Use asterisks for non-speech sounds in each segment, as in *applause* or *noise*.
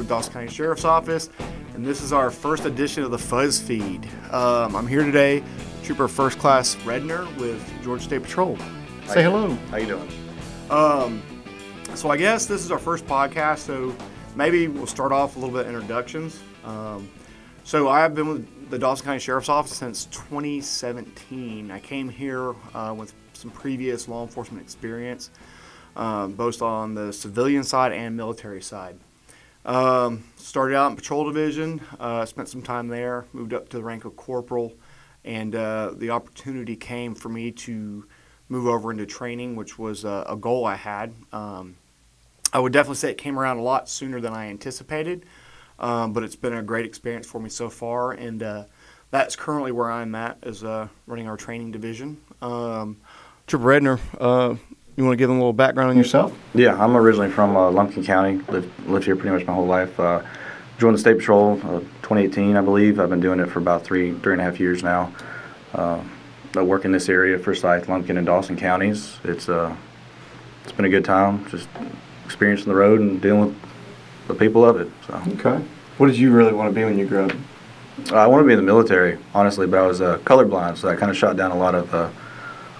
with Dawson County Sheriff's Office, and this is our first edition of the Fuzz Feed. Um, I'm here today, Trooper First Class Redner with Georgia State Patrol. Say hello. How you doing? Um, so I guess this is our first podcast, so maybe we'll start off a little bit of introductions. Um, so I've been with the Dawson County Sheriff's Office since 2017. I came here uh, with some previous law enforcement experience, um, both on the civilian side and military side. Um, started out in patrol division, uh, spent some time there, moved up to the rank of corporal, and uh, the opportunity came for me to move over into training, which was a, a goal I had. Um, I would definitely say it came around a lot sooner than I anticipated, um, but it's been a great experience for me so far, and uh, that's currently where I'm at as uh, running our training division. Um, Trooper Redner, uh, you want to give them a little background on yourself? Yeah, I'm originally from uh, Lumpkin County. Lived lived here pretty much my whole life. Uh, joined the state patrol uh, 2018, I believe. I've been doing it for about three three and a half years now. Uh, I work in this area, Forsyth, Lumpkin, and Dawson counties. It's uh, it's been a good time, just experiencing the road and dealing with the people of it. So Okay. What did you really want to be when you grew up? I want to be in the military, honestly, but I was uh, colorblind, so that kind of shot down a lot of uh,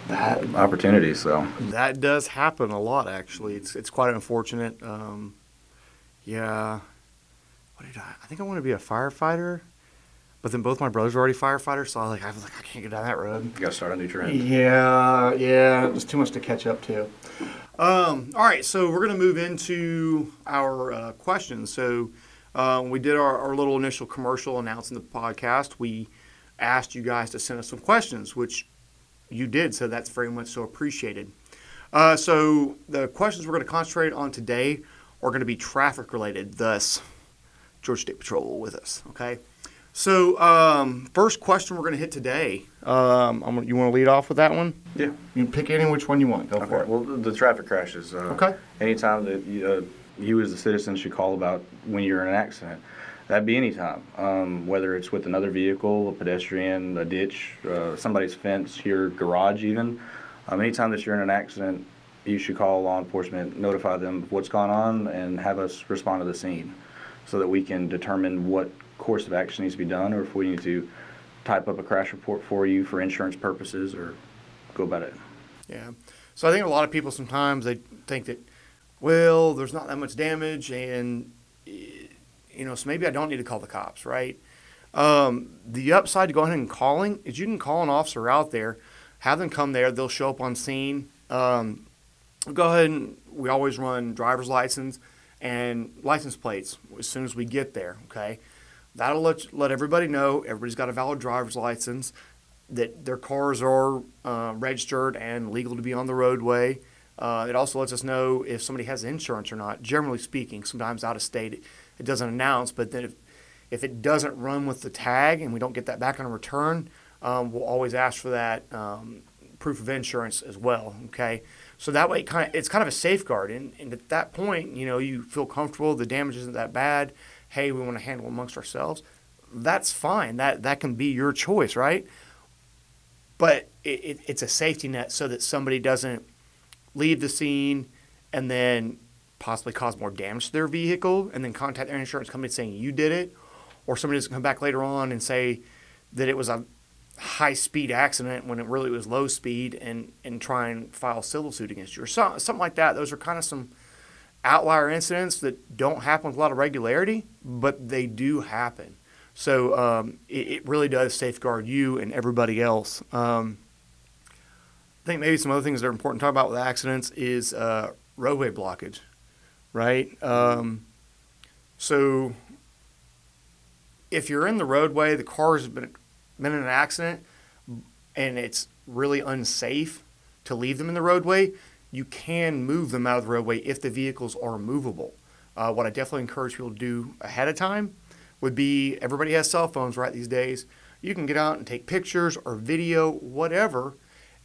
That opportunity. So That does happen a lot, actually. It's it's quite unfortunate. Um, yeah. What did I? I think I want to be a firefighter, but then both my brothers were already firefighters, so I was like, I was like, I can't get down that road. you got to start a new trend. Yeah, yeah, there's too much to catch up to. Um, all right, so we're gonna move into our uh, questions. So uh, we did our, our little initial commercial announcing the podcast. We asked you guys to send us some questions, which you did, so that's very much so appreciated. Uh, so the questions we're going to concentrate on today are going to be traffic related. Thus, Georgia State Patrol with us. Okay. So um, first question we're going to hit today. Um, I'm, you want to lead off with that one? Yeah. You can pick any which one you want. Go for it. Well, the, the traffic crashes. Uh, Okay. Anytime that you, uh, you as a citizen should call about when you're in an accident. That'd be any time, um, whether it's with another vehicle, a pedestrian, a ditch, uh, somebody's fence, your garage, even. Um, anytime that you're in an accident, you should call law enforcement, notify them of what's gone on, and have us respond to the scene, so that we can determine what course of action needs to be done, or if we need to type up a crash report for you for insurance purposes, or go about it. Yeah. So I think a lot of people sometimes they think that, well, there's not that much damage, and you know, so maybe I don't need to call the cops, right? Um, the upside to going ahead and calling is you can call an officer out there, have them come there, they'll show up on scene. Um, go ahead and we always run driver's license and license plates as soon as we get there. Okay, that'll let let everybody know everybody's got a valid driver's license, that their cars are uh, registered and legal to be on the roadway. Uh, it also lets us know if somebody has insurance or not. Generally speaking, sometimes out of state it, it doesn't announce, but then if if it doesn't run with the tag and we don't get that back on a return, um, we'll always ask for that um, proof of insurance as well. Okay, so that way, kind of, it's kind of a safeguard, and, and at that point, you know, you feel comfortable. The damage isn't that bad. Hey, we want to handle amongst ourselves. That's fine. That that can be your choice, right? But it, it, it's a safety net so that somebody doesn't leave the scene and then possibly cause more damage to their vehicle, and then contact their insurance company saying you did it, or somebody doesn't come back later on and say that it was a high speed accident when it really was low speed and, and try and file civil suit against you or so, something like that. Those are kind of some outlier incidents that don't happen with a lot of regularity, but they do happen. So um, it, it really does safeguard you and everybody else. Um, I think maybe some other things that are important to talk about with accidents is uh, roadway blockage, right? Um, so if you're in the roadway, the car has been been in an accident, and it's really unsafe to leave them in the roadway, you can move them out of the roadway if the vehicles are movable. Uh, what I definitely encourage people to do ahead of time would be everybody has cell phones right these days. You can get out and take pictures or video, whatever,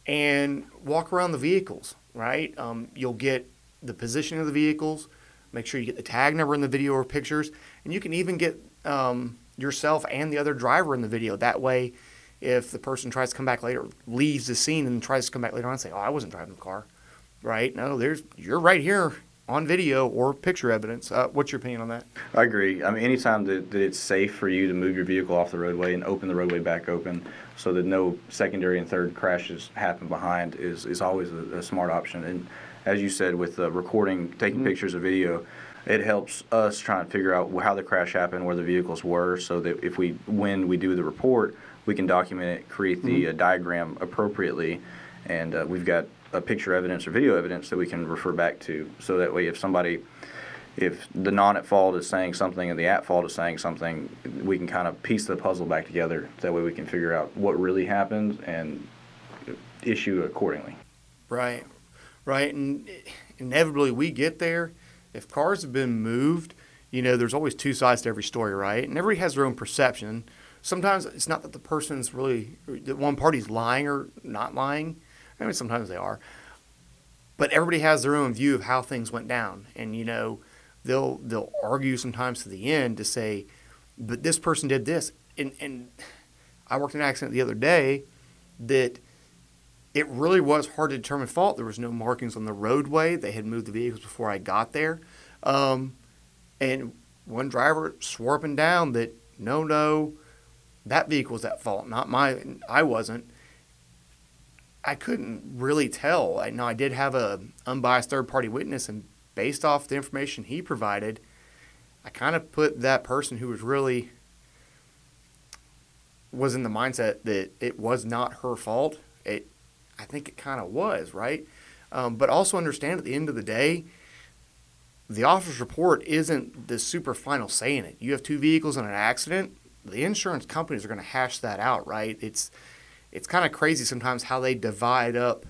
and walk around the vehicles, right? Um, you'll get the position of the vehicles, make sure you get the tag number in the video or pictures, and you can even get um, yourself and the other driver in the video. That way, if the person tries to come back later, leaves the scene and tries to come back later on and say, "Oh, I wasn't driving the car," right? No, there's you're right here on video or picture evidence. Uh, what's your opinion on that? I agree. I mean, anytime that, that it's safe for you to move your vehicle off the roadway and open the roadway back open so that no secondary and third crashes happen behind is, is always a, a smart option. And as you said, with uh, recording, taking pictures of video, it helps us try and figure out how the crash happened, where the vehicles were, so that if we, when we do the report, we can document it, create the uh, diagram appropriately, and uh, we've got a picture evidence or video evidence that we can refer back to. So that way, if somebody, if the non at fault is saying something and the at fault is saying something, we can kind of piece the puzzle back together. That way, we can figure out what really happened and issue accordingly. Right, right, and inevitably we get there. If cars have been moved, you know, there's always two sides to every story, right? And everybody has their own perception. Sometimes it's not that the person's really that one party's lying or not lying. I mean, sometimes they are, but everybody has their own view of how things went down, and you know, they'll they'll argue sometimes to the end to say, but this person did this, and and I worked in an accident the other day that it really was hard to determine fault. There was no markings on the roadway. They had moved the vehicles before I got there. Um, and one driver and down that no, no, that vehicle was at fault, not my. I wasn't. I couldn't really tell. I know I did have a unbiased third party witness, and based off the information he provided, I kind of put that person who was really was in the mindset that it was not her fault. It, I think it kind of was right, um, but also understand at the end of the day, the officer's report isn't the super final say in it. You have two vehicles in an accident. The insurance companies are going to hash that out, right? It's it's kind of crazy sometimes how they divide up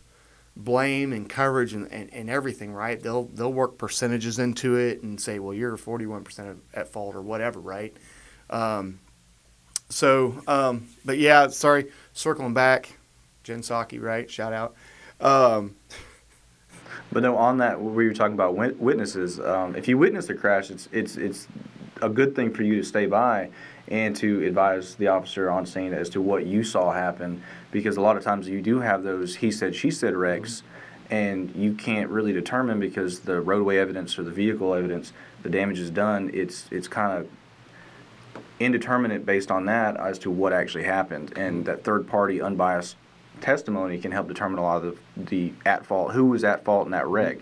blame and coverage and, and, and, everything, right? They'll they'll work percentages into it and say, well, you're 41% at fault or whatever, right? Um, so, um, but yeah, sorry, circling back, Jen Psaki, right? Shout out. Um, *laughs* but no, on that, we were talking about witnesses, um, if you witness a crash, it's it's it's a good thing for you to stay by and to advise the officer on scene as to what you saw happen because a lot of times you do have those he said she said wrecks and you can't really determine because the roadway evidence or the vehicle evidence the damage is done it's it's kind of indeterminate based on that as to what actually happened and that third party unbiased testimony can help determine a lot of the, the at fault who was at fault in that wreck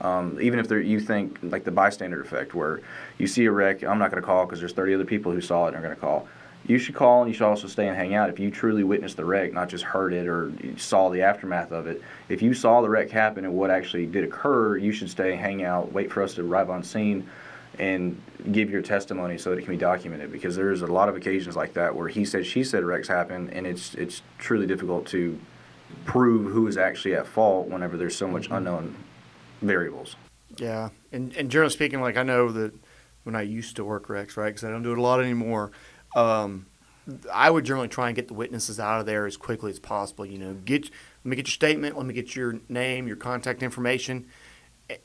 um, even if you think like the bystander effect, where you see a wreck, I'm not going to call because there's 30 other people who saw it and are going to call. You should call and you should also stay and hang out if you truly witnessed the wreck, not just heard it or saw the aftermath of it. If you saw the wreck happen and what actually did occur, you should stay, hang out, wait for us to arrive on scene, and give your testimony so that it can be documented. Because there's a lot of occasions like that where he said, she said wrecks happen, and it's it's truly difficult to prove who is actually at fault whenever there's so much mm-hmm. unknown variables. Yeah, and and generally speaking, like I know that when I used to work wrecks, right, because I don't do it a lot anymore. Um, I would generally try and get the witnesses out of there as quickly as possible. You know, get let me get your statement, let me get your name, your contact information,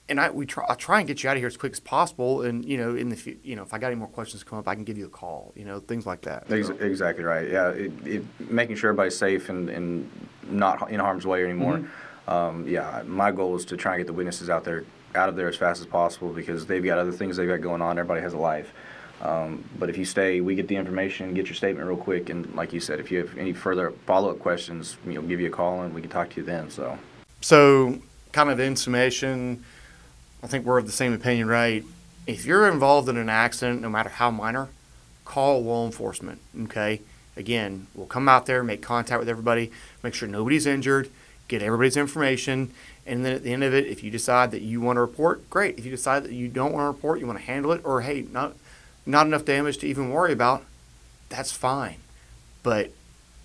and I we try I try and get you out of here as quick as possible. And you know, in the you know, if I got any more questions come up, I can give you a call. You know, things like that. So. Exactly right. Yeah, it, it, making sure everybody's safe and, and not in harm's way anymore. Mm-hmm um, yeah, my goal is to try and get the witnesses out there, out of there as fast as possible because they've got other things they've got going on. Everybody has a life. Um, but if you stay, we get the information, get your statement real quick, and like you said, if you have any further follow-up questions, you know, give you a call and we can talk to you then. So, so kind of in summation, I think we're of the same opinion, right? If you're involved in an accident, no matter how minor, call law enforcement. Okay. Again, we'll come out there, make contact with everybody, make sure nobody's injured get everybody's information, and then at the end of it, if you decide that you want to report, great. If you decide that you don't want to report, you want to handle it, or hey, not not enough damage to even worry about, that's fine. But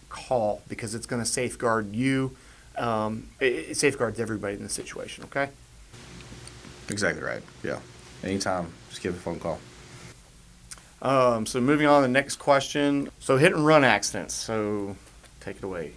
call because it's going to safeguard you. Um, it, it safeguards everybody in the situation. Okay. Exactly right. Yeah. Anytime, just give a phone call. Um, so moving on to the next question. So hit and run accidents. So take it away.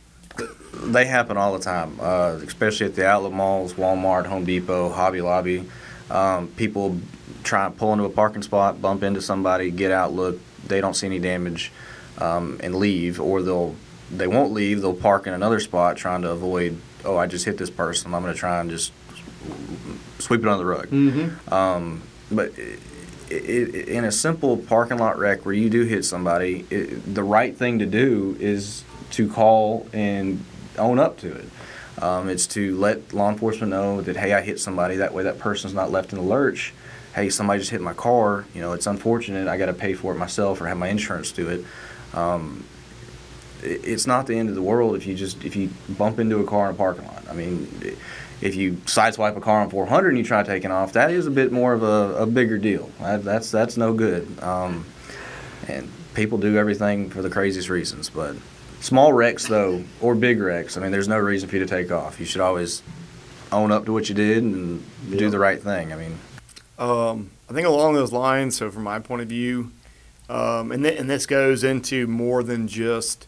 They happen all the time, uh, especially at the outlet malls, Walmart, Home Depot, Hobby Lobby. Um, people try and pull into a parking spot, bump into somebody, get out, look. They don't see any damage, um, and leave, or they'll they won't leave. They'll park in another spot, trying to avoid. Oh, I just hit this person. I'm going to try and just sweep it under the rug. Mm-hmm. Um, but i i in a simple parking lot wreck where you do hit somebody, it, the right thing to do is to call and own up to it. Um, it's to let law enforcement know that hey, I hit somebody. That way, that person's not left in the lurch. Hey, somebody just hit my car. You know, it's unfortunate. I got to pay for it myself or have my insurance do it. Um, it. It's not the end of the world if you just if you bump into a car in a parking lot. I mean, if you sideswipe a car on 400 and you try taking off, that is a bit more of a, a bigger deal. That, that's that's no good. Um, and people do everything for the craziest reasons, but Small wrecks, though, or big wrecks, I mean, there's no reason for you to take off. You should always own up to what you did and do the right thing. I mean, um, I think along those lines. So, from my point of view, um, and th- and this goes into more than just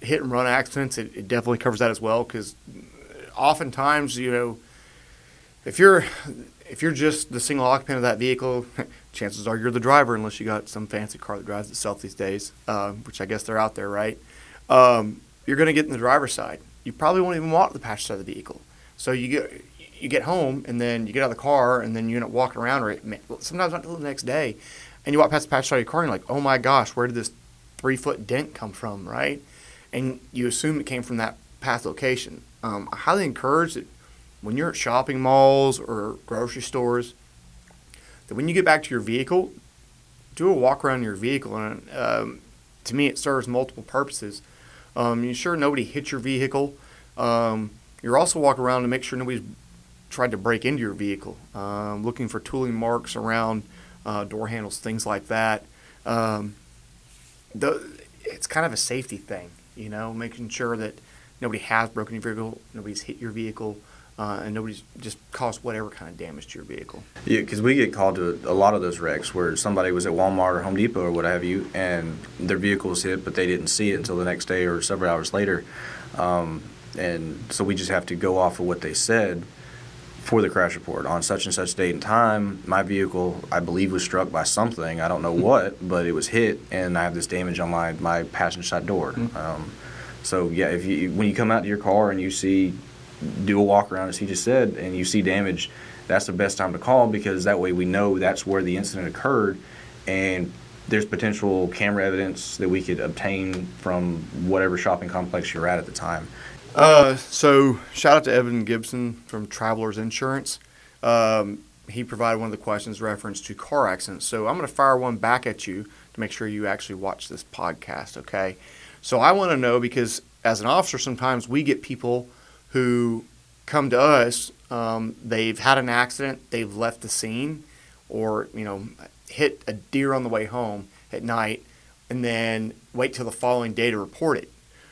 hit and run accidents. It, it definitely covers that as well because oftentimes, you know, if you're if you're just the single occupant of that vehicle, *laughs* chances are you're the driver unless you got some fancy car that drives itself these days, uh, which I guess they're out there, right? um, you're going to get in the driver's side. You probably won't even walk the passenger side of the vehicle. So you get you get home and then you get out of the car and then you end up walking around or sometimes not until the next day, and you walk past the passenger side of your car and you're like, oh my gosh, where did this three foot dent come from, right? And you assume it came from that past location. Um, I highly encourage that when you're at shopping malls or grocery stores, that when you get back to your vehicle, do a walk around your vehicle. And um, to me, it serves multiple purposes. Um, you sure nobody hit your vehicle. Um, you're also walking around to make sure nobody's tried to break into your vehicle, um, looking for tooling marks around uh, door handles, things like that. Um, the, it's kind of a safety thing, you know, making sure that nobody has broken your vehicle, nobody's hit your vehicle uh, and nobody's just caused whatever kind of damage to your vehicle. Yeah, because we get called to a lot of those wrecks where somebody was at Walmart or Home Depot or what have you, and their vehicle was hit, but they didn't see it until the next day or several hours later. Um, and so we just have to go off of what they said for the crash report. On such and such date and time, my vehicle, I believe, was struck by something. I don't know what, but it was hit, and I have this damage on my, my passenger side door. Mm-hmm. Um, so yeah, if you when you come out to your car and you see do a walk around, as he just said, and you see damage, that's the best time to call because that way we know that's where the incident occurred, and there's potential camera evidence that we could obtain from whatever shopping complex you're at at the time. Uh, so shout out to Evan Gibson from Travelers Insurance. Um, he provided one of the questions reference to car accidents. So I'm going to fire one back at you to make sure you actually watch this podcast. Okay. So I want to know because as an officer, sometimes we get people who come to us. Um, they've had an accident, they've left the scene, or you know, hit a deer on the way home at night, and then wait till the following day to report it.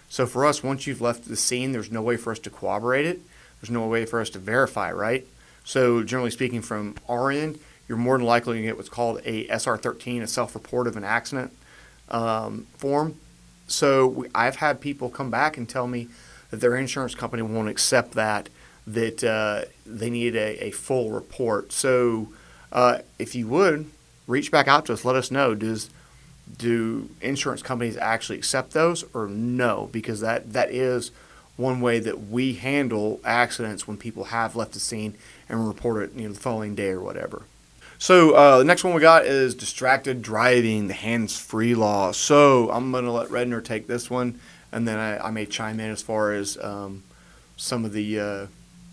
So for us, once you've left the scene, there's no way for us to corroborate it. There's no way for us to verify, right? So generally speaking, from our end, you're more than likely to get what's called a SR13, a self-report of an accident um, form. So we, I've had people come back and tell me that their insurance company won't accept that, that uh, they need a, a, full report. So uh, if you would, reach back out to us, let us know. Does do insurance companies actually accept those or no? Because that, that is one way that we handle accidents when people have left the scene and report it you know, the following day or whatever. So uh, the next one we got is distracted driving, the hands-free law. So I'm to let Redner take this one and then I, I may chime in as far as um, some of the uh,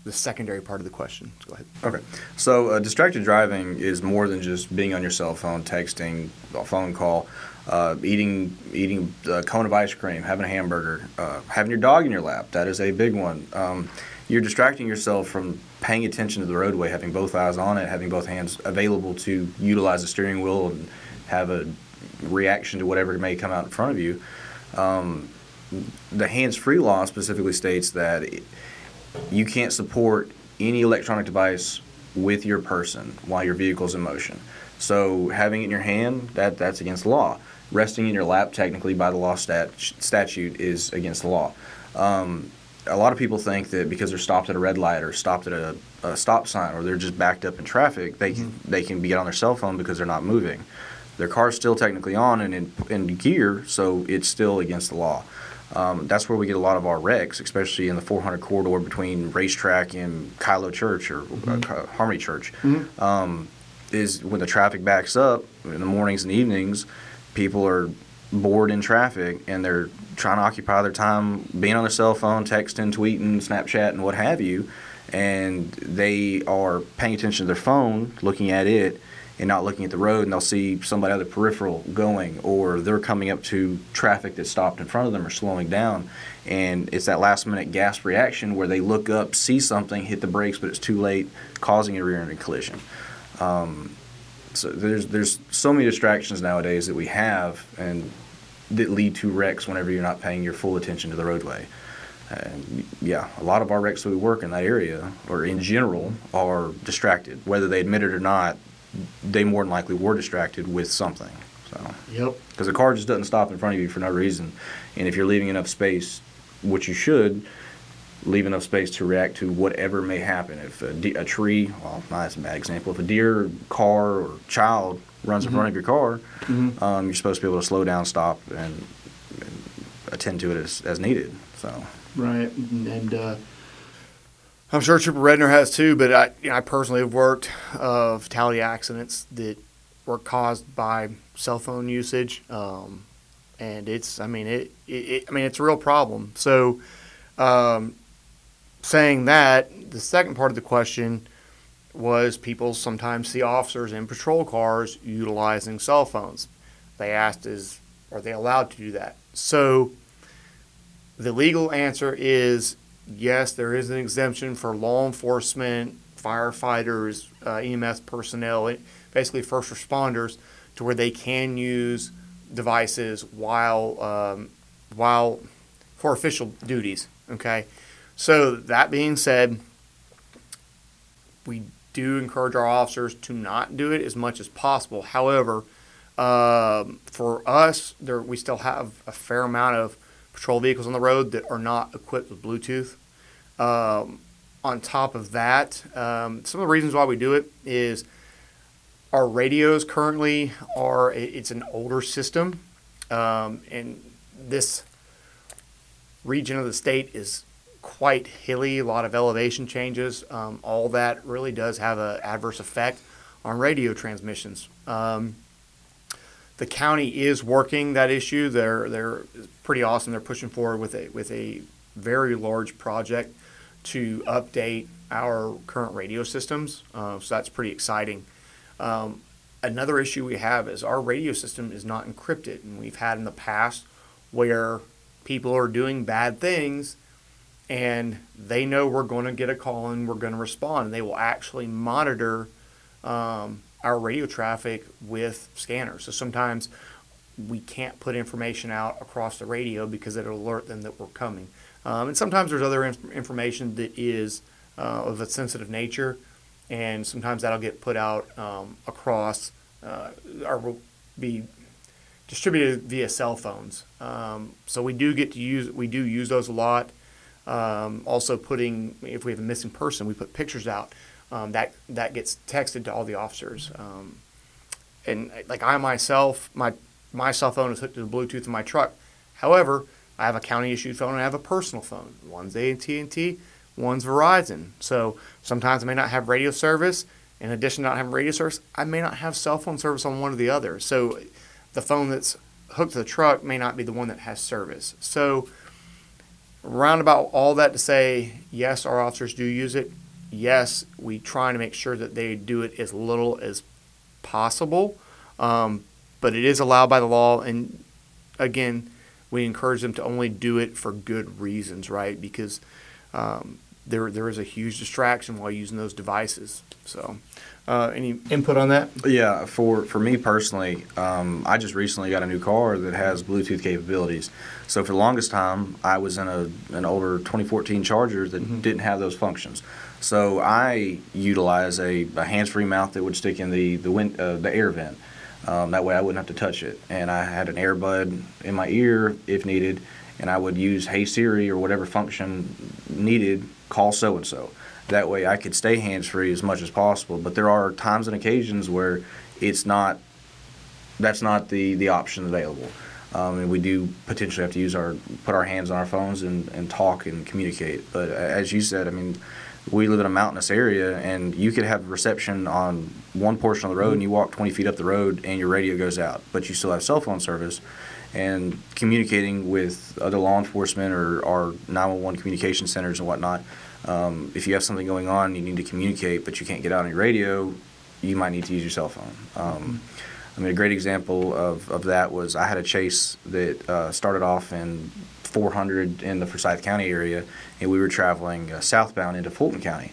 the secondary part of the question. Go ahead. Okay. So uh, distracted driving is more than just being on your cell phone, texting, a phone call, uh, eating eating a cone of ice cream, having a hamburger, uh, having your dog in your lap. That is a big one. Um, you're distracting yourself from paying attention to the roadway, having both eyes on it, having both hands available to utilize the steering wheel and have a reaction to whatever may come out in front of you. Um, the hands-free law specifically states that you can't support any electronic device with your person while your vehicle's in motion. So having it in your hand, that that's against the law. Resting in your lap, technically by the law stat, statute, is against the law. Um, a lot of people think that because they're stopped at a red light or stopped at a, a stop sign or they're just backed up in traffic, they can, mm-hmm. they can be on their cell phone because they're not moving. Their car's still technically on and in, in gear, so it's still against the law. Um, that's where we get a lot of our wrecks, especially in the 400 corridor between Racetrack and Kylo Church or uh, Harmony Church. Um, is when the traffic backs up in the mornings and evenings, people are bored in traffic and they're trying to occupy their time being on their cell phone, texting, tweeting, Snapchat, and what have you. And they are paying attention to their phone, looking at it, and not looking at the road. And they'll see somebody on the peripheral going, or they're coming up to traffic that stopped in front of them or slowing down. And it's that last minute gasp reaction where they look up, see something, hit the brakes, but it's too late, causing a rear end collision. Um, so there's there's so many distractions nowadays that we have and that lead to wrecks whenever you're not paying your full attention to the roadway. And yeah, a lot of our wrecks that we work in that area or in general are distracted, whether they admit it or not. They more than likely were distracted with something. So Yep. because the car just doesn't stop in front of you for no reason, and if you're leaving enough space, which you should, leave enough space to react to whatever may happen. If a, de- a tree, well, that's a bad example. If a deer, car, or child runs in front of your car, um, you're supposed to be able to slow down, stop, and, and attend to it as, as needed. So, Right. And uh, I'm sure Trooper Redner has too, but I, you know, I personally have worked uh, fatality accidents that were caused by cell phone usage. Um, and it's, I mean, it, it, it, I mean, it's a real problem. So, um, saying that, the second part of the question was people sometimes see officers in patrol cars utilizing cell phones. They asked, "Is are they allowed to do that?" So, the legal answer is yes, there is an exemption for law enforcement, firefighters, uh, EMS personnel, basically first responders, to where they can use devices while um, while for official duties. Okay, so that being said, we do encourage our officers to not do it as much as possible. However, um, for us, there we still have a fair amount of patrol vehicles on the road that are not equipped with Bluetooth. Um, on top of that, um, some of the reasons why we do it is our radios currently are it's an older system, um, and this region of the state is quite hilly, a lot of elevation changes. Um, all that really does have an adverse effect on radio transmissions. Um, the county is working that issue. They're they're pretty awesome. They're pushing forward with a with a very large project to update our current radio systems. Uh, so that's pretty exciting. Um, another issue we have is our radio system is not encrypted, and we've had in the past where people are doing bad things and they know we're going to get a call and we're going to respond and they will actually monitor um, our radio traffic with scanners so sometimes we can't put information out across the radio because it'll alert them that we're coming um, and sometimes there's other inf- information that is uh, of a sensitive nature and sometimes that'll get put out um, across uh, or will be distributed via cell phones. Um, so we do get to use we do use those a lot. Um, also, putting if we have a missing person, we put pictures out. Um, that that gets texted to all the officers. Um, and like I myself, my my cell phone is hooked to the Bluetooth in my truck. However, I have a county issued phone and I have a personal phone. One's AT&T, one's Verizon. So sometimes I may not have radio service. In addition to not having radio service, I may not have cell phone service on one or the other. So the phone that's hooked to the truck may not be the one that has service. So roundabout all that to say, yes, our officers do use it. Yes, we try to make sure that they do it as little as possible. Um, but it is allowed by the law, and again, we encourage them to only do it for good reasons, right? Because um, there there is a huge distraction while using those devices. So, uh, any input on that? Yeah, for, for me personally, um, I just recently got a new car that has Bluetooth capabilities. So for the longest time, I was in a an older 2014 Charger that didn't have those functions. So I utilize a, a hands-free mount that would stick in the the wind, uh, the air vent. Um, that way I wouldn't have to touch it. And I had an earbud in my ear if needed, and I would use Hey Siri or whatever function needed, call so and so. That way I could stay hands free as much as possible. But there are times and occasions where it's not, that's not the, the option available. Um, and we do potentially have to use our put our hands on our phones and, and talk and communicate. But as you said, I mean, we live in a mountainous area, and you could have reception on one portion of the road, and you walk 20 feet up the road, and your radio goes out, but you still have cell phone service. And communicating with other law enforcement or our 911 communication centers and whatnot, um, if you have something going on, you need to communicate, but you can't get out on your radio, you might need to use your cell phone. Um, I mean, a great example of, of that was I had a chase that uh, started off in 400 in the Forsyth County area, and we were traveling uh, southbound into Fulton County.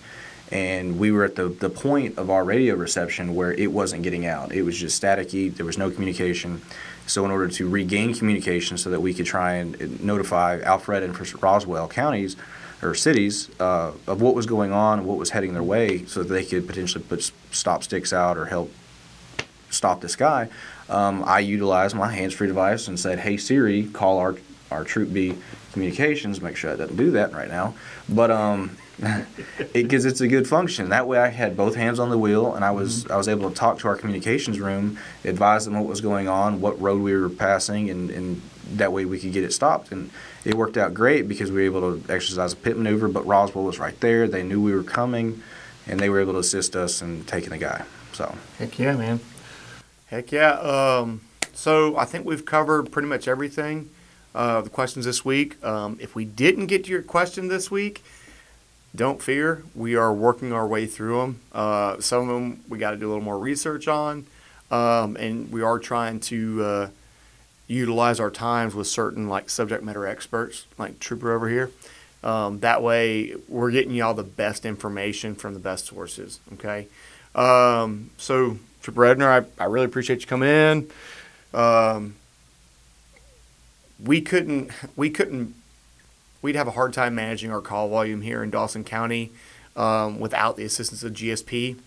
And we were at the, the point of our radio reception where it wasn't getting out. It was just staticky, there was no communication. So, in order to regain communication so that we could try and notify Alpharetta and Roswell counties or cities uh, of what was going on and what was heading their way so that they could potentially put stop sticks out or help stop this guy, um, I utilized my hands-free device and said, "Hey Siri, call our our Troop B communications." Make sure I doesn't do that right now, but um, because *laughs* it, it's a good function. That way, I had both hands on the wheel, and I was mm-hmm. I was able to talk to our communications room, advise them what was going on, what road we were passing, and, and that way we could get it stopped. And it worked out great because we were able to exercise a pit maneuver. But Roswell was right there; they knew we were coming, and they were able to assist us in taking the guy. So heck yeah, man. Heck yeah. Um, so I think we've covered pretty much everything. Uh, the questions this week. Um, if we didn't get to your question this week, don't fear. We are working our way through them. Uh, some of them we got to do a little more research on, um, and we are trying to uh, utilize our times with certain like subject matter experts, like Trooper over here. Um, that way, we're getting y'all the best information from the best sources. Okay, um, so Trooper Redner, I, I really appreciate you coming in. Um, we couldn't we couldn't we'd have a hard time managing our call volume here in Dawson County um, without the assistance of GSP.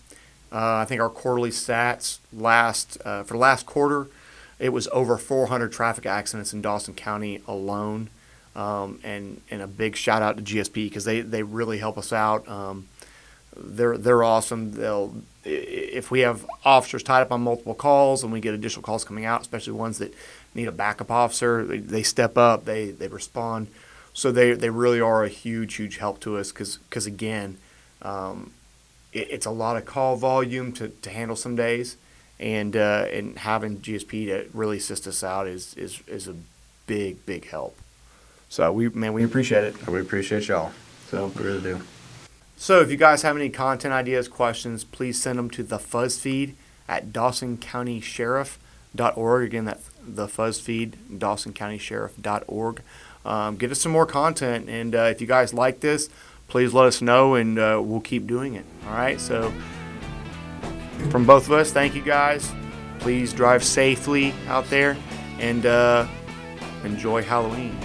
Uh, I think our quarterly stats last uh, for last quarter, it was over 400 traffic accidents in Dawson County alone. Um, and and a big shout out to GSP because they, they really help us out. Um, they're they're awesome. They'll if we have officers tied up on multiple calls and we get additional calls coming out, especially ones that need a backup officer, they, they step up. They they respond. So they, they really are a huge, huge help to us because, again, um, it, it's a lot of call volume to, to handle some days. And, uh, and having GSP to really assist us out is, is, is a big, big help. So we man, we appreciate it. We appreciate y'all. So we really do. So if you guys have any content ideas, questions, please send them to the fuzz feed at dawsoncountysheriff.org. Again, that's the fuzz feed, dawsoncountysheriff.org. Um, us some more content. And uh, if you guys like this, please let us know and uh, we'll keep doing it. All right. So, from both of us, thank you guys. Please drive safely out there and uh, enjoy Halloween.